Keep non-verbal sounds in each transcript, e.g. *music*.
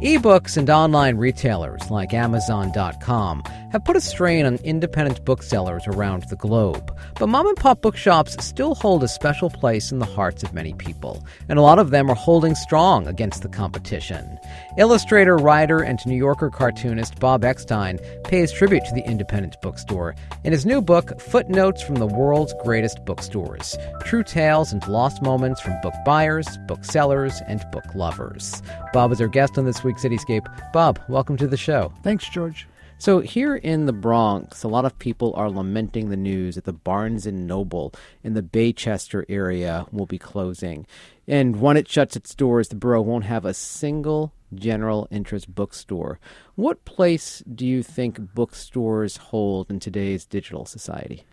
Ebooks and online retailers like Amazon.com have put a strain on independent booksellers around the globe, but mom and pop bookshops still hold a special place in the hearts of many people, and a lot of them are holding strong against the competition. Illustrator, writer, and New Yorker cartoonist Bob Eckstein pays tribute to the independent bookstore in his new book, Footnotes from the World's Greatest Bookstores True Tales and Lost Moments from Book Buyers, Booksellers, and Book Lovers. Bob is our guest on this week's Cityscape. Bob, welcome to the show. Thanks, George. So here in the Bronx, a lot of people are lamenting the news that the Barnes and Noble in the Baychester area will be closing. And when it shuts its doors, the borough won't have a single general interest bookstore. What place do you think bookstores hold in today's digital society?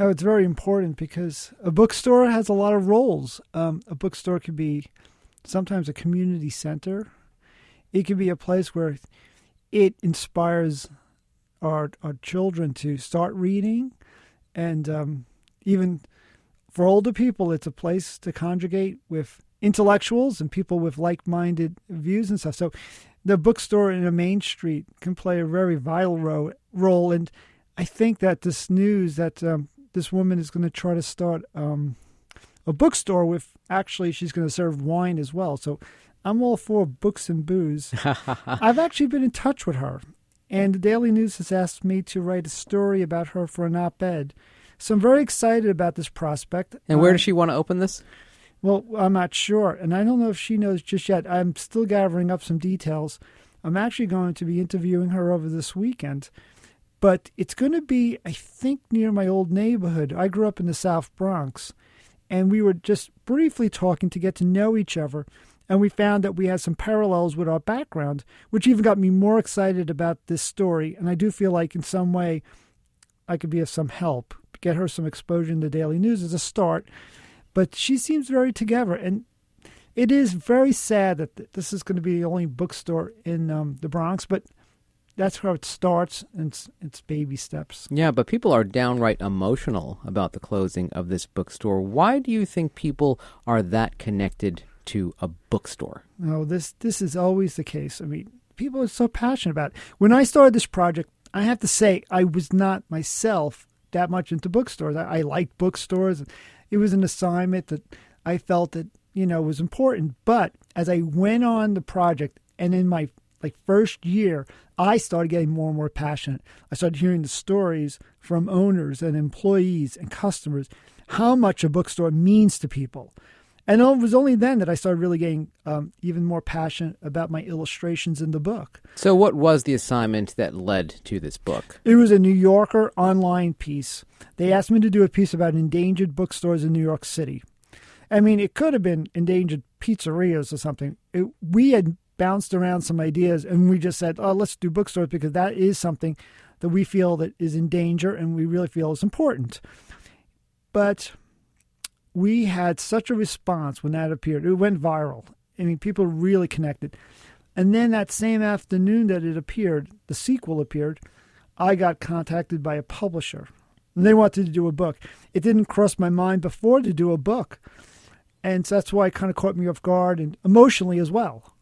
Oh, it's very important because a bookstore has a lot of roles. Um, a bookstore can be sometimes a community center. It can be a place where it inspires our our children to start reading, and um, even for older people, it's a place to conjugate with intellectuals and people with like-minded views and stuff. So, the bookstore in a main street can play a very vital ro- role. And I think that this news that um, this woman is going to try to start um, a bookstore with actually she's going to serve wine as well. So I'm all for books and booze. *laughs* I've actually been in touch with her, and the Daily News has asked me to write a story about her for an op ed. So I'm very excited about this prospect. And where Um, does she want to open this? Well, I'm not sure, and I don't know if she knows just yet. I'm still gathering up some details. I'm actually going to be interviewing her over this weekend, but it's going to be, I think, near my old neighborhood. I grew up in the South Bronx, and we were just briefly talking to get to know each other, and we found that we had some parallels with our background, which even got me more excited about this story. And I do feel like, in some way, I could be of some help, get her some exposure in the Daily News as a start but she seems very together and it is very sad that this is going to be the only bookstore in um, the Bronx, but that's how it starts, and it's, it's baby steps. Yeah, but people are downright emotional about the closing of this bookstore. Why do you think people are that connected to a bookstore? No, this this is always the case. I mean, people are so passionate about it. When I started this project, I have to say I was not myself that much into bookstores. I, I liked bookstores. It was an assignment that I felt that you know was important. But as I went on the project, and in my like first year, I started getting more and more passionate. I started hearing the stories from owners and employees and customers how much a bookstore means to people. And it was only then that I started really getting um, even more passionate about my illustrations in the book. So, what was the assignment that led to this book? It was a New Yorker online piece. They asked me to do a piece about endangered bookstores in New York City. I mean, it could have been endangered pizzerias or something. It, we had bounced around some ideas and we just said, oh, let's do bookstores because that is something that we feel that is in danger and we really feel is important. But we had such a response when that appeared. It went viral. I mean, people really connected. And then that same afternoon that it appeared, the sequel appeared, I got contacted by a publisher. And they wanted to do a book. It didn't cross my mind before to do a book. And so that's why it kind of caught me off guard and emotionally as well.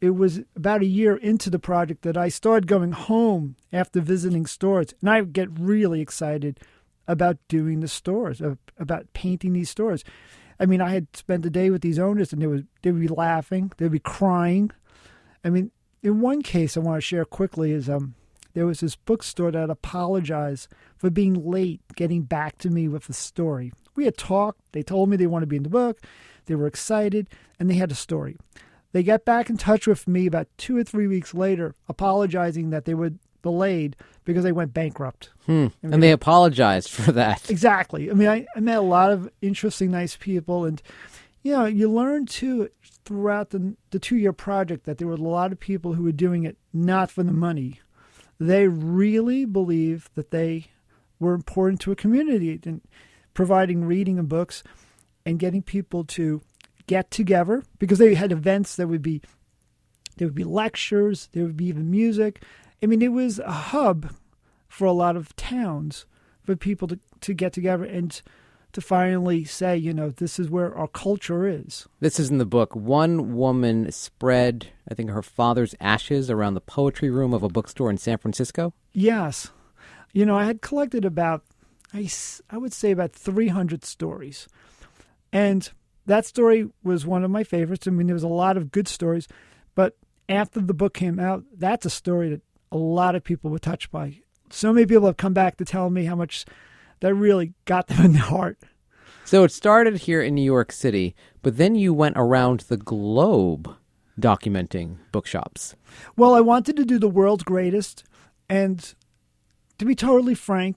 It was about a year into the project that I started going home after visiting stores. And I get really excited about doing the stores, about painting these stores. I mean, I had spent the day with these owners, and they would they would be laughing, they'd be crying. I mean, in one case, I want to share quickly is um, there was this bookstore that apologized for being late getting back to me with the story. We had talked. They told me they wanted to be in the book. They were excited, and they had a story. They got back in touch with me about two or three weeks later, apologizing that they were delayed because they went bankrupt. Hmm. And they apologized for that. *laughs* Exactly. I mean, I, I met a lot of interesting, nice people, and you know, you learn too throughout the the two year project that there were a lot of people who were doing it not for the money. They really believe that they were important to a community and providing reading and books and getting people to get together because they had events that would be there would be lectures, there would be even music. I mean, it was a hub for a lot of towns for people to, to get together and to finally say, you know, this is where our culture is. This is in the book. One woman spread, I think, her father's ashes around the poetry room of a bookstore in San Francisco. Yes. You know, I had collected about, I, I would say, about 300 stories. And that story was one of my favorites. I mean, there was a lot of good stories, but after the book came out, that's a story that a lot of people were touched by. So many people have come back to tell me how much that really got them *laughs* in the heart. So it started here in New York City, but then you went around the globe documenting bookshops. Well, I wanted to do the world's greatest, and to be totally frank,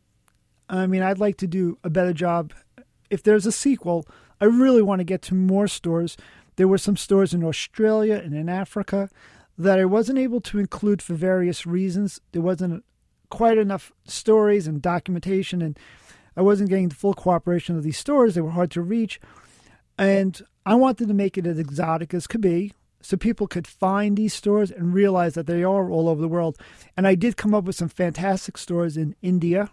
I mean, I'd like to do a better job. If there's a sequel, I really want to get to more stores. There were some stores in Australia and in Africa that I wasn't able to include for various reasons. There wasn't quite enough stories and documentation, and I wasn't getting the full cooperation of these stores. They were hard to reach. And I wanted to make it as exotic as could be so people could find these stores and realize that they are all over the world. And I did come up with some fantastic stores in India,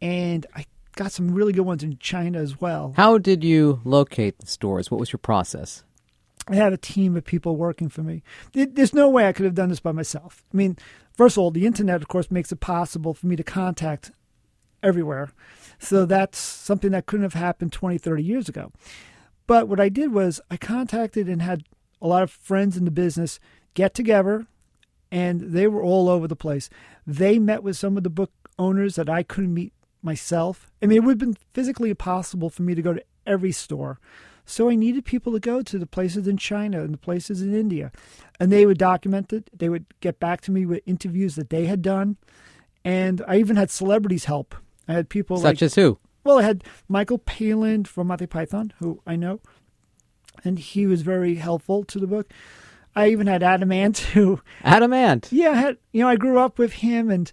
and I got some really good ones in China as well. How did you locate the stores? What was your process? I had a team of people working for me. There's no way I could have done this by myself. I mean, first of all, the internet, of course, makes it possible for me to contact everywhere. So that's something that couldn't have happened 20, 30 years ago. But what I did was I contacted and had a lot of friends in the business get together, and they were all over the place. They met with some of the book owners that I couldn't meet myself. I mean, it would have been physically impossible for me to go to every store. So I needed people to go to the places in China and the places in India. And they would document it. They would get back to me with interviews that they had done. And I even had celebrities help. I had people Such like, as who? Well, I had Michael Palin from Monty Python, who I know, and he was very helpful to the book. I even had Adam Ant, *laughs* who Adam Ant. Yeah, I had you know I grew up with him, and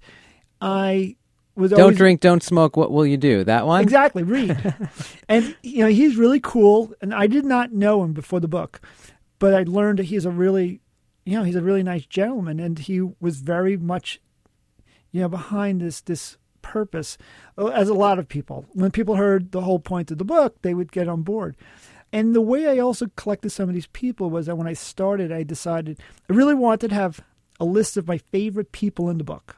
I was don't always, drink, don't smoke. What will you do? That one exactly. Read, *laughs* and you know he's really cool, and I did not know him before the book, but I learned that he's a really, you know, he's a really nice gentleman, and he was very much, you know, behind this this purpose, uh, as a lot of people. When people heard the whole point of the book, they would get on board. And the way I also collected some of these people was that when I started, I decided I really wanted to have a list of my favorite people in the book.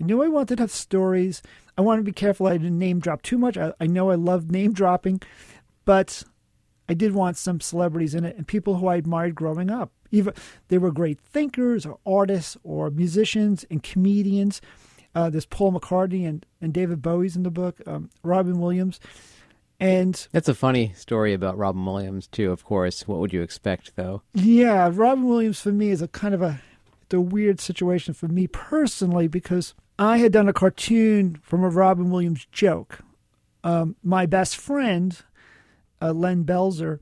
I knew I wanted to have stories. I wanted to be careful I didn't name drop too much. I, I know I love name dropping, but I did want some celebrities in it and people who I admired growing up. Even they were great thinkers or artists or musicians and comedians. Uh, there's Paul McCartney and, and David Bowie's in the book, um, Robin Williams. And that's a funny story about Robin Williams too. Of course, what would you expect, though? Yeah, Robin Williams for me is a kind of a the weird situation for me personally because I had done a cartoon from a Robin Williams joke. Um, my best friend, uh, Len Belzer,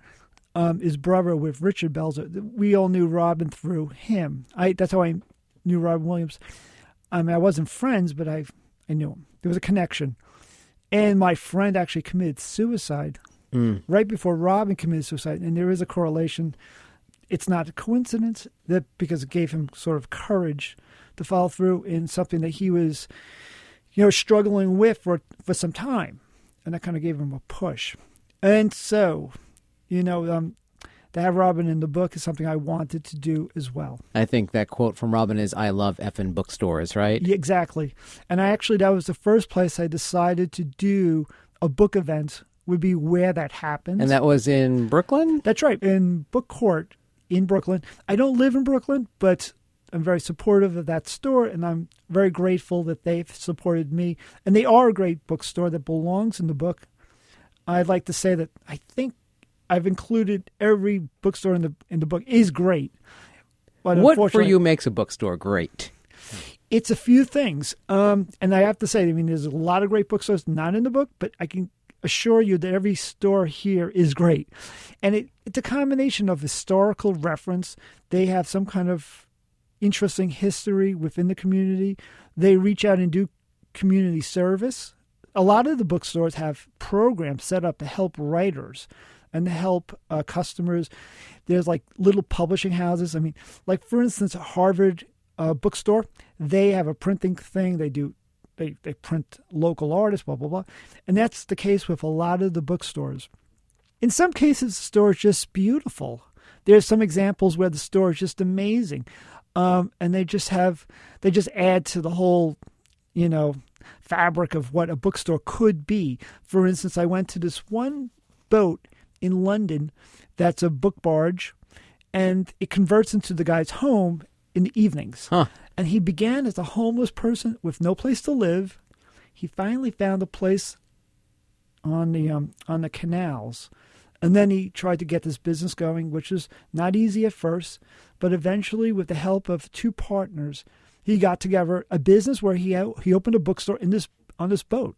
um, is brother with Richard Belzer. We all knew Robin through him. I that's how I knew Robin Williams. I mean, I wasn't friends, but I I knew him. There was a connection. And my friend actually committed suicide mm. right before Robin committed suicide. And there is a correlation. It's not a coincidence that because it gave him sort of courage to follow through in something that he was, you know, struggling with for for some time, and that kind of gave him a push. And so, you know, um, to have Robin in the book is something I wanted to do as well. I think that quote from Robin is "I love effing bookstores," right? Yeah, exactly. And I actually that was the first place I decided to do a book event would be where that happens. And that was in Brooklyn? That's right, in Book Court in Brooklyn. I don't live in Brooklyn, but I'm very supportive of that store and I'm very grateful that they've supported me. And they are a great bookstore that belongs in the book. I'd like to say that I think I've included every bookstore in the in the book is great. But what for you makes a bookstore great? It's a few things, um, and I have to say, I mean, there's a lot of great bookstores not in the book, but I can assure you that every store here is great, and it, it's a combination of historical reference. They have some kind of interesting history within the community. They reach out and do community service. A lot of the bookstores have programs set up to help writers and to help uh, customers. There's like little publishing houses. I mean, like for instance, Harvard uh, bookstore, they have a printing thing. They do they, they print local artists, blah, blah, blah. And that's the case with a lot of the bookstores. In some cases, the store is just beautiful. There's some examples where the store is just amazing. Um, and they just have, they just add to the whole, you know, fabric of what a bookstore could be. For instance, I went to this one boat in London that's a book barge and it converts into the guy's home in the evenings. Huh. And he began as a homeless person with no place to live. He finally found a place on the um, on the canals, and then he tried to get this business going, which was not easy at first, but eventually, with the help of two partners, he got together a business where he he opened a bookstore in this on this boat.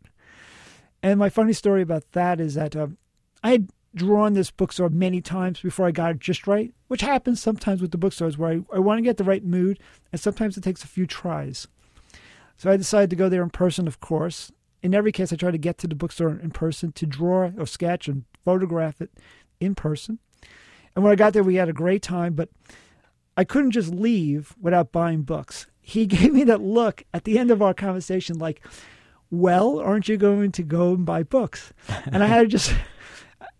And my funny story about that is that um, I had drawn this bookstore many times before I got it just right, which happens sometimes with the bookstores where I, I want to get the right mood, and sometimes it takes a few tries. So I decided to go there in person, of course. In every case, I try to get to the bookstore in person to draw or sketch and photograph it in person. And when I got there, we had a great time, but I couldn't just leave without buying books. *laughs* He gave me that look at the end of our conversation, like, well, aren't you going to go and buy books? And I had to just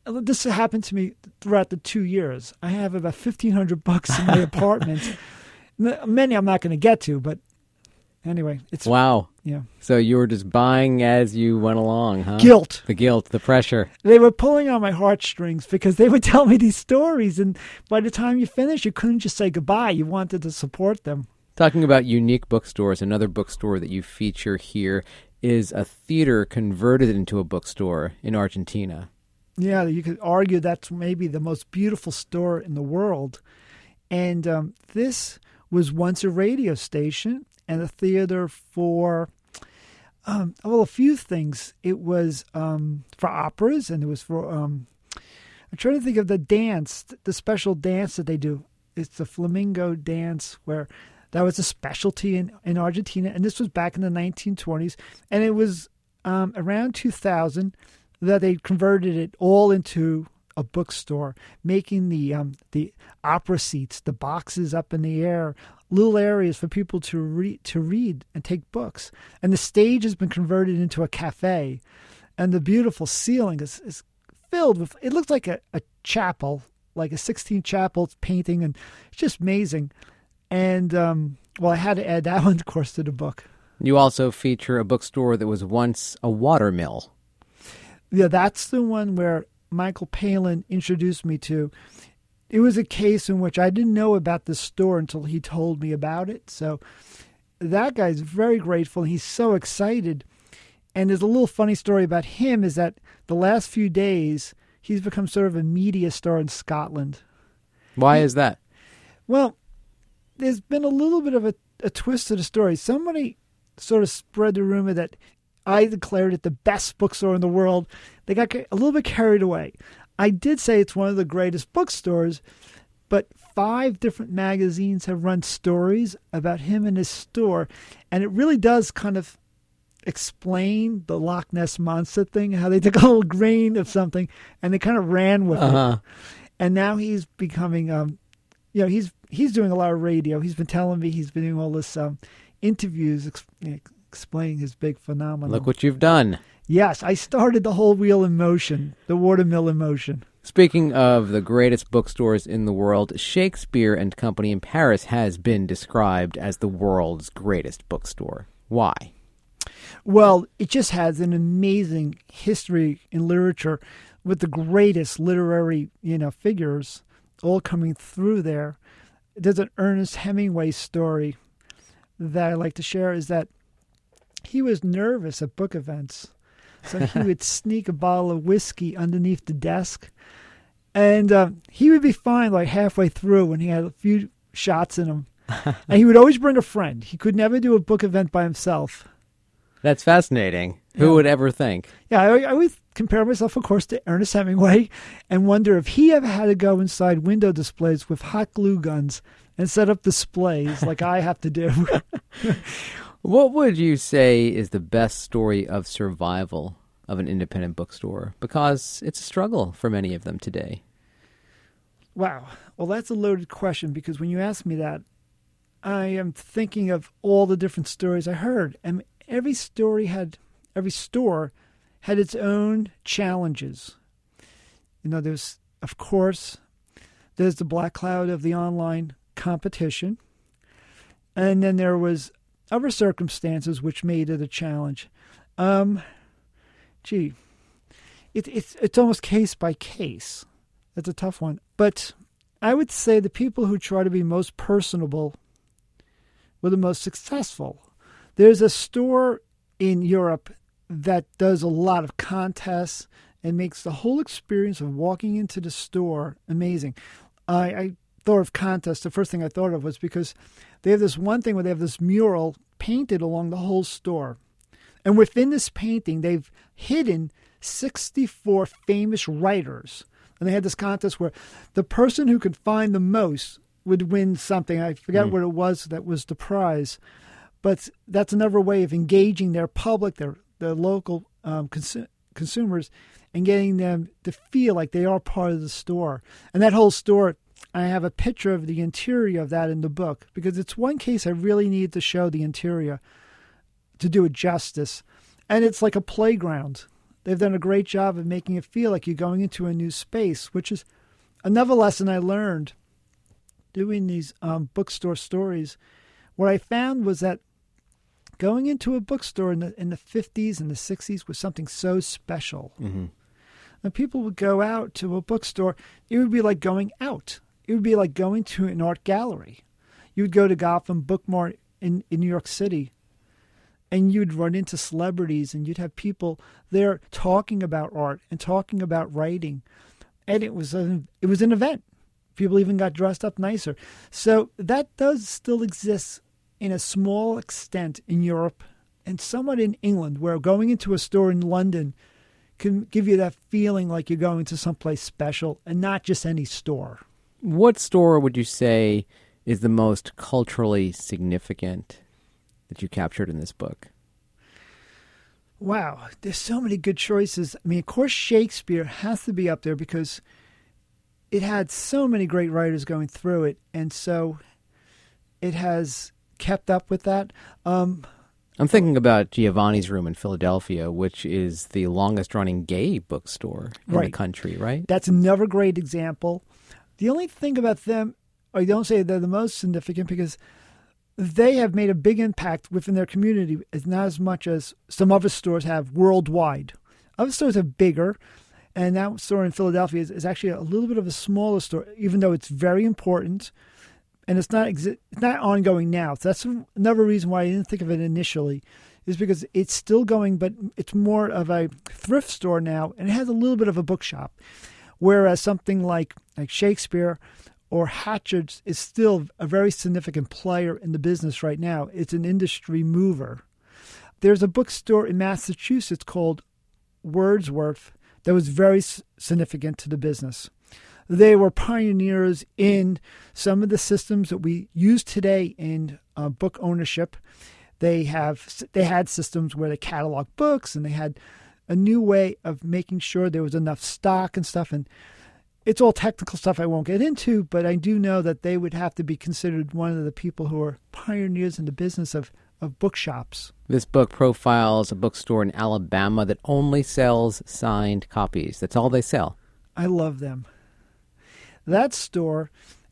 this happened to me throughout the two years. I have about fifteen hundred bucks in my *laughs* apartment. Many I'm not going to get to, but anyway, it's wow. Yeah. So you were just buying as you went along, huh? Guilt. The guilt, the pressure. They were pulling on my heartstrings because they would *laughs* tell me these stories, and by the time you finished, you couldn't just say goodbye. You wanted to support them. Talking about unique bookstores, another bookstore that you feature here is a theater converted into a bookstore in Argentina. Yeah, you could argue that's maybe the most beautiful store in the world. And um, this was once a radio station and a theater for, um, well, a few things. It was um, for operas and it was for, um, I'm trying to think of the dance, the special dance that they do. It's the flamingo dance where that was a specialty in, in Argentina. And this was back in the 1920s. And it was um, around 2000 that they converted it all into a bookstore, making the um, the opera seats, the boxes up in the air, little areas for people to read to read and take books. And the stage has been converted into a cafe, and the beautiful ceiling is, is filled with. It looks like a, a chapel, like a Sistine chapel painting, and it's just amazing. And um, well, I had to add that *laughs* one, of course, to the book. You also feature a bookstore that was once a water mill. Yeah, that's the one where Michael Palin introduced me to. It was a case in which I didn't know about the store until he told me about it. So that guy's very grateful. He's so excited. And there's a little funny story about him is that the last few days he's become sort of a media star in Scotland. Why is that? Well, there's been a little bit of a, a twist to the story. Somebody sort of spread the rumor that I declared it the best bookstore in the world. They got a little bit carried away. I did say it's one of the greatest bookstores, but five different magazines have run stories about him and his store, and it really does kind of explain the Loch Ness monster thing, how they *laughs* took a little grain of something and they kind of ran with Uh-huh. it. And now he's becoming um you know, he's he's doing a lot of radio. He's been telling me he's been doing all this um interviews ex- explaining his big phenomenon. Look what you've done. Yes, I started the whole wheel in motion, the watermill in motion. Speaking of the greatest bookstores in the world, Shakespeare and Company in Paris has been described as the world's greatest bookstore. Why? Well, it just has an amazing history in literature with the greatest literary, you know, figures all coming through there. There's an Ernest Hemingway story that I like to share is that he was nervous at book events. So he would *laughs* sneak a bottle of whiskey underneath the desk. And uh, he would be fine like halfway through when he had a few shots in him. *laughs* and he would always bring a friend. He could never do a book event by himself. That's fascinating. Who would ever think? Yeah, I, I always compare myself, of course, to Ernest Hemingway *laughs* and wonder if he ever had to go inside window displays with hot glue guns and set up displays like I have to do. What would you say is the best story of survival of an independent bookstore? Because it's a struggle for many of them today. wow. Well, that's a loaded question because when you ask me that, I am thinking of all the different stories I heard. And every story had every store had its own challenges. You know, there's of course there's the black cloud of the online competition. And then there was other circumstances which made it a challenge. Um, gee, it, it's it's almost case by case. That's a tough one. But I would say the people who try to be most personable were the most successful. There's a store in Europe that does a lot of contests and makes the whole experience of walking into the store amazing. I, I thought of contests. The first thing I thought of was because they have this one thing where they have this mural painted along the whole store. And within this painting, they've hidden 64 famous writers. And they had this contest where the person who could find the most would win something. I forget mm. what it was that was the prize. But that's another way of engaging their public, their, their local um, cons- consumers, and getting them to feel like they are part of the store. And that whole store, I have a picture of the interior of that in the book because it's one case I really need to show the interior to do it justice. And it's like a playground. They've done a great job of making it feel like you're going into a new space, which is another lesson I learned doing these um, bookstore stories. What I found was that going into a bookstore in the in the 50s and the 60s was something so special. Mm-hmm. And people would go out to a bookstore, it would be like going out. It would be like going to an art gallery. You would go to Gotham Book Mart in, in New York City and you'd run into celebrities and you'd have people there talking about art and talking about writing. And it was a, it was an event. People even got dressed up nicer. So that does still exist in a small extent in Europe and somewhat in England, where going into a store in London can give you that feeling like you're going to someplace special and not just any store. What store would you say is the most culturally significant that you captured in this book? Wow, there's so many good choices. I mean, of course, Shakespeare has to be up there because it had so many great writers going through it, and so it has kept up with that. Um, I'm thinking about Giovanni's Room in Philadelphia, which is the longest running gay bookstore in right. the country, right? That's another great example. The only thing about them, I don't say they're the most significant because they have made a big impact within their community, as not as much as some other stores have worldwide. Other stores are bigger, and that store in Philadelphia is, is actually a little bit of a smaller store, even though it's very important and it's not exi- it's not ongoing now. So that's another reason why I didn't think of it initially, is because it's still going, but it's more of a thrift store now, and it has a little bit of a bookshop, whereas something like like Shakespeare or Hatchards is still a very significant player in the business right now. It's an industry mover. There's a bookstore in Massachusetts called Wordsworth that was very significant to the business. They were pioneers in some of the systems that we use today in uh, book ownership. They have they had systems where they catalog books, and they had a new way of making sure there was enough stock and stuff. And it's all technical stuff I won't get into, but I do know that they would have to be considered one of the people who are pioneers in the business of of bookshops. This book profiles a bookstore in Alabama that only sells signed copies. That's all they sell. I love them. That store,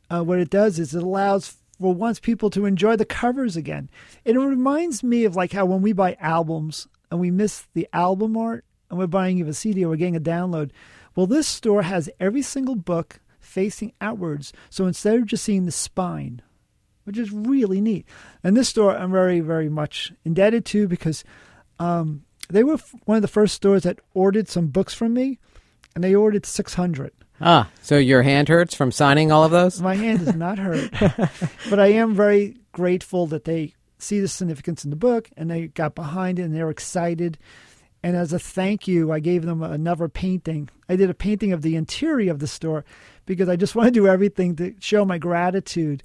uh, what it does is it allows for once people to enjoy the covers again. And it reminds me of like how when we buy albums and we miss the album art and we're buying you a CD or we're getting a download. Well, this store has every single book facing outwards. So instead of just seeing the spine, which is really neat. And this store I'm very, very much indebted to because um, they were one of the first stores that ordered some books from me, and they ordered 600. Ah, so your hand hurts from signing all of those? My hand is not hurt. *laughs* but I am very grateful that they see the significance in the book and they got behind it and they're excited. And as a thank you, I gave them another painting. I did a painting of the interior of the store because I just *laughs* want to do everything to show my gratitude.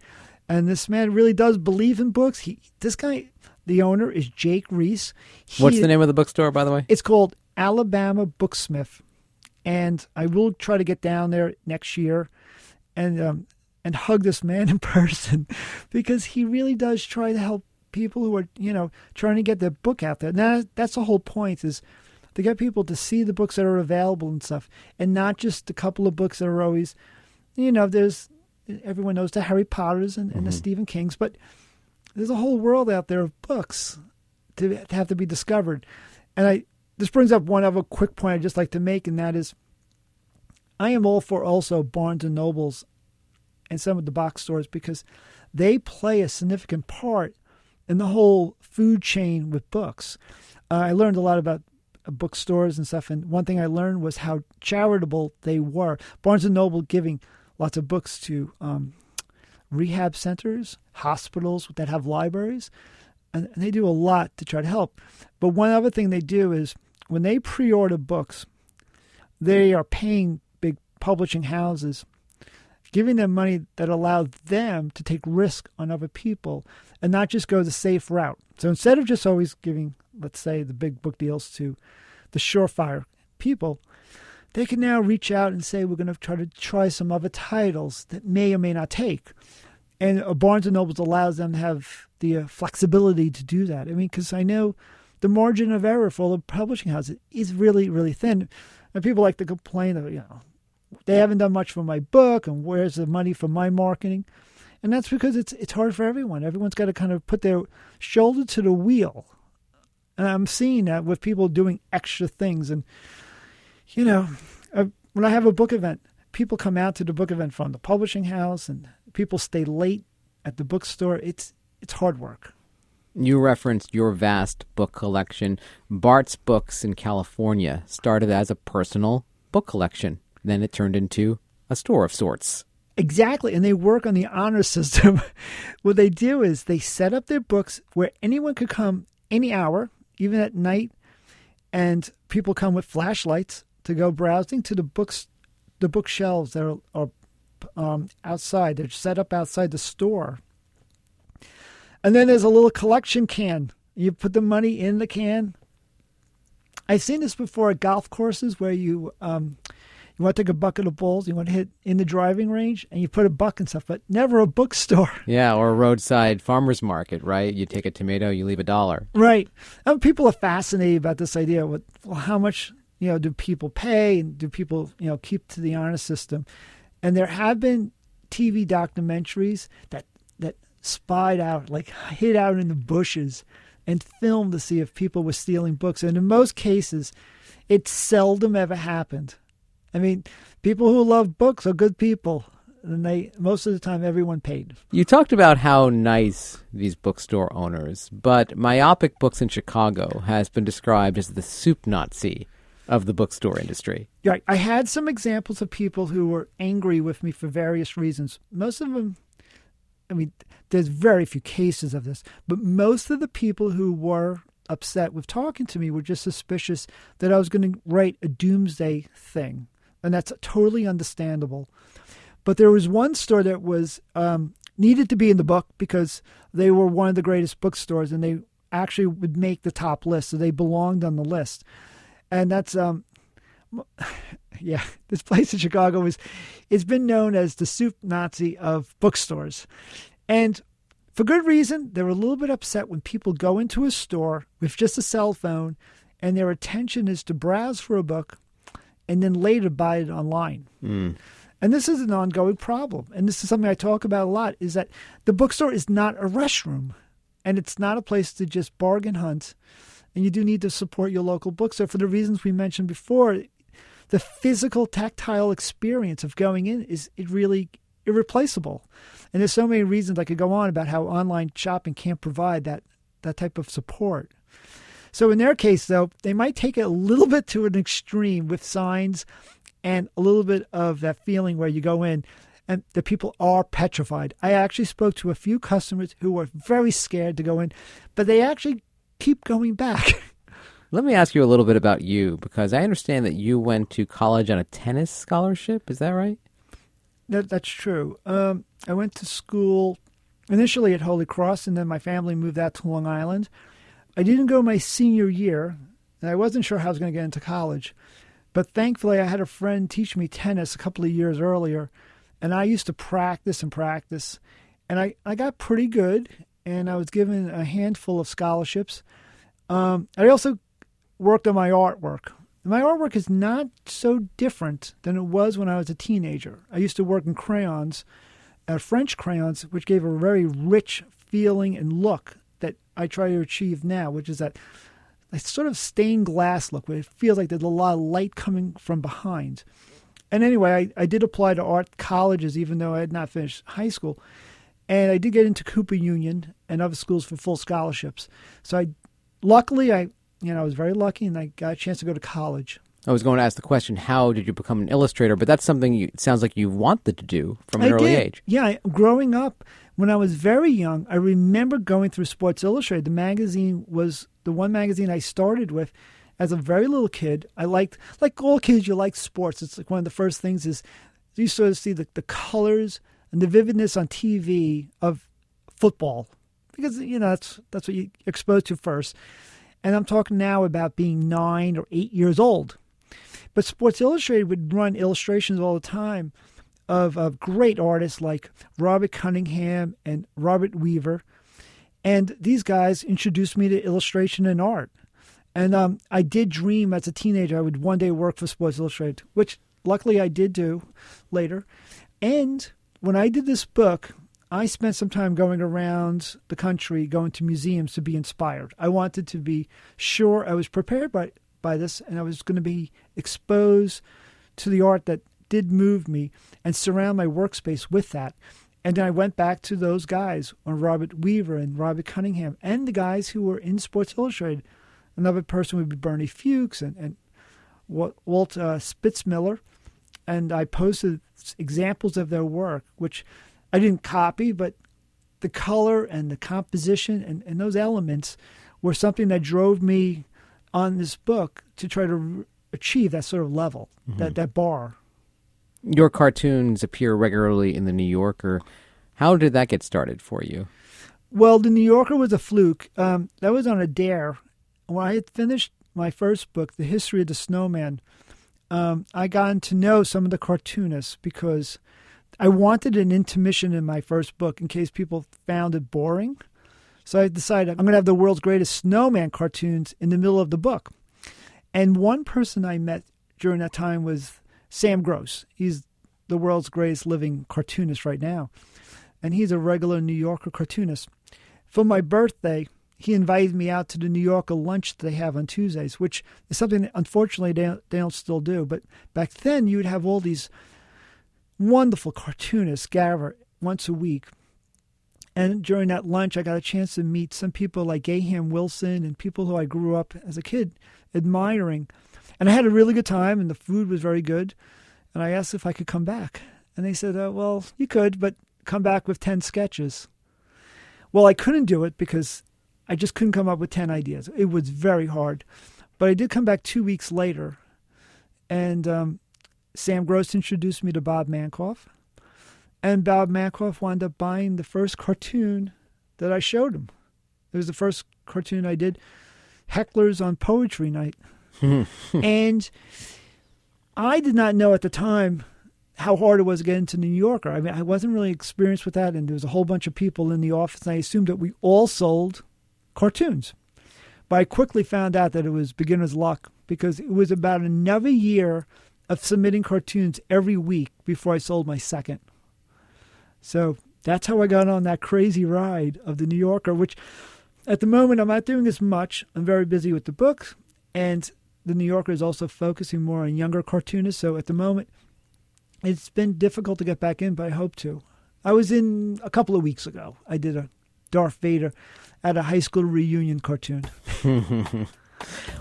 And this man really does believe in books. He, this guy, the owner is Jake Reiss. He, What's the name of the bookstore, by the way? It's called Alabama Booksmith and I will try to get down there next year and um, and hug this man *laughs* in person because he really does try to help people who are you know trying to get their book out there. Now that's the whole point is to get people to see the books that are available and stuff, and not just a couple of books that are always, you know, there's everyone knows the Harry Potters and, and Mm-hmm. the Stephen Kings, but there's a whole world out there of books to, to have to be discovered. And I this brings up one other quick point I'd just like to make, and that is, I am all for also Barnes and Nobles and some of the box stores because they play a significant part in the whole food chain with books. Uh, I learned a lot about uh, bookstores and stuff, and one thing I learned was how charitable they were. Barnes and Noble giving lots of books to um, rehab centers, hospitals that have libraries, and, and they do a lot to try to help. But one other thing they do is when they pre-order books, they are paying big publishing houses giving them money that allowed them to take risk on other people and not just go the safe route. So instead of just always giving, let's say, the big book deals to the surefire people, they can now reach out and say, we're going to try to try some other titles that may or may not take. And uh, Barnes and Nobles allows them to have the uh, flexibility to do that. I mean, because I know the margin of error for the publishing houses is really, really thin. And people like to complain that, you know, they haven't done much for my book and where's the money for my marketing? And that's because it's it's hard for everyone. Everyone's got to kind of put their shoulder to the wheel. And i'm seeing that with people doing extra things. And you know uh, when i have a book event people come out to the book event from the publishing house and people stay late at the bookstore. It's it's hard work. You referenced your vast book collection. Bart's Books in California started as a personal book collection. Then it turned into a store of sorts. Exactly. And they work on the honor system. *laughs* what they do is they set up their books where anyone could come any hour, even at night, and people come with flashlights to go browsing to the books, the bookshelves that are, are um, outside. They're set up outside the store. And then there's a little collection can. You put the money in the can. I've seen this before at golf courses where you um, you want to take a bucket of balls, you want to hit in the driving range, and you put a buck and stuff, but never a bookstore. *laughs* Yeah, or a roadside farmer's market, right? You take a tomato, you leave a dollar. Right. And people are fascinated about this idea. With well, how much you know do people pay, and do people you know keep to the honor system? And there have been TV documentaries that that spied out, like hid out in the bushes, and filmed to see if people were stealing books. And in most cases, it seldom ever happened. I mean, people who love books are good people, and they most of the time everyone paid. You talked about how nice these bookstore owners, but Myopic Books in Chicago has been described as the soup Nazi of the bookstore industry. Yeah, I had some examples of people who were angry with me for various reasons. Most of them, I mean, there's very few cases of this, but most of the people who were upset with talking to me were just suspicious that I was going to write a doomsday thing. And that's totally understandable. But there was one store that was um, needed to be in the book because they were one of the greatest bookstores and they actually would make the top list. So they belonged on the list. And that's um, *sighs* yeah, *laughs* this place in Chicago is it's been known as the soup Nazi of bookstores. And for good reason, they're a little bit upset when people go into a store with just a cell phone and their attention is to browse for a book and then later buy it online. Mm. And this is an ongoing problem. And this is something I talk about a lot is that the bookstore is not a restroom and it's not a place to just bargain hunt. And you do need to support your local bookstore for the reasons we mentioned before. The physical, tactile experience of going in is it really irreplaceable. And there's so many reasons I could go on about how online shopping can't provide that that type of support. So in their case, though, they might take it a little bit to an extreme with signs and a little bit of that feeling where you go in and the people are petrified. I actually spoke to a few customers who were very scared to go in, but they actually keep going back. *laughs* Let me ask you a little bit about you because I understand that you went to college on a tennis scholarship. Is that right? that, that's true. Um, I went to school initially at Holy Cross, and then my family moved out to Long Island. I didn't go my senior year, and I wasn't sure how I was going to get into college. But thankfully, I had a friend teach me tennis a couple of years earlier, and I used to practice and practice, and I, I got pretty good. and I was given a handful of scholarships. Um, I also worked on my artwork. My artwork is not so different than it was when I was a teenager. I used to work in crayons, uh, French crayons, which gave a very rich feeling and look I try to achieve now, which is that a sort of stained glass look where it feels like there's a lot of light coming from behind. And anyway, I, I did apply to art colleges even though I had not finished high school. And I did get into Cooper Union and other schools for full scholarships. So I luckily I you know, I was very lucky and I got a chance to go to college. I was going to ask the question, how did you become an illustrator? But that's something you, it sounds like you wanted to do from an I early did. age. Yeah, growing up, when I was very young, I remember going through Sports Illustrated. The magazine was the one magazine I started with as a very little kid. I liked, like all kids, you like sports. It's like one of the first things is you sort of see the, the colors and the vividness on TV of football because, you know, that's, that's what you exposed to first. And I'm talking now about being nine or eight years old. But Sports Illustrated would run illustrations all the time of, of great artists like Robert Cunningham and Robert Weaver. And these guys introduced me to illustration and art. And um, I did dream as a teenager I would one day work for Sports Illustrated, which luckily I did do later. And when I did this book, I spent some time going around the country, going to museums to be inspired. I wanted to be sure I was prepared by, by this and I was going to be exposed to the art that did move me and surround my workspace with that. And then I went back to those guys on Robert Weaver and Robert Cunningham and the guys who were in Sports Illustrated. Another person would be Bernie Fuchs and, and Walt uh, Spitzmiller. And I posted examples of their work, which I didn't copy, but the color and the composition and, and those elements were something that drove me on this book to try to achieve that sort of level, mm-hmm. that, that bar. Your cartoons appear regularly in the New Yorker. How did that get started for you? Well, the New Yorker was a fluke. Um, that was on a dare. When I had finished my first book, The History of the Snowman, um, I got to know some of the cartoonists because I wanted an intermission in my first book in case people found it boring. So I decided I'm going to have the world's greatest snowman cartoons in the middle of the book. And one person I met during that time was Sam Gross. He's the world's greatest living cartoonist right now. And he's a regular New Yorker cartoonist. For my birthday, he invited me out to the New Yorker lunch that they have on Tuesdays, which is something that unfortunately they don't, they don't still do. But back then, you would have all these wonderful cartoonists gather once a week. And during that lunch, I got a chance to meet some people like Gahan Wilson and people who I grew up as a kid admiring. And I had a really good time, and the food was very good. And I asked if I could come back. And they said, uh, Well, you could, but come back with 10 sketches. Well, I couldn't do it because I just couldn't come up with 10 ideas. It was very hard. But I did come back two weeks later. And um, Sam Gross introduced me to Bob Mankoff, and Bob Mankoff wound up buying the first cartoon that I showed him. It was the first cartoon I did, Hecklers on Poetry Night. *laughs* and I did not know at the time how hard it was to get into the New Yorker. I mean, I wasn't really experienced with that, and there was a whole bunch of people in the office, and I assumed that we all sold cartoons. But I quickly found out that it was beginner's luck because it was about another year of submitting cartoons every week before I sold my second. So that's how I got on that crazy ride of the New Yorker, which at the moment I'm not doing as much. I'm very busy with the books, and the New Yorker is also focusing more on younger cartoonists. So at the moment, it's been difficult to get back in, but I hope to. I was in a couple of weeks ago. I did a Darth Vader at a high school reunion cartoon. *laughs*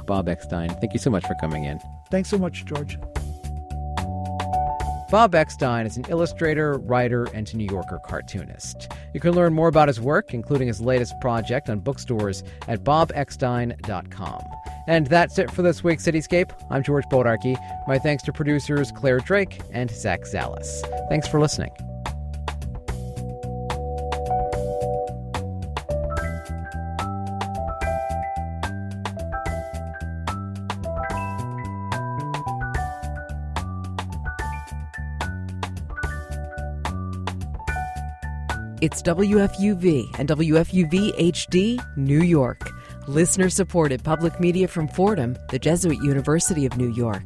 Bob Eckstein, thank you so much for coming in. Thanks so much, George. Bob Eckstein is an illustrator, writer, and New Yorker cartoonist. You can learn more about his work, including his latest project, on bookstores at bobeckstein.com. And that's it for this week's Cityscape. I'm George Bodarky. My thanks to producers Claire Drake and Zach Zalis. Thanks for listening. It's WFUV and WFUV HD, New York. Listener supported public media from Fordham, the Jesuit University of New York.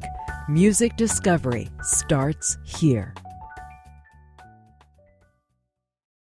Music discovery starts here.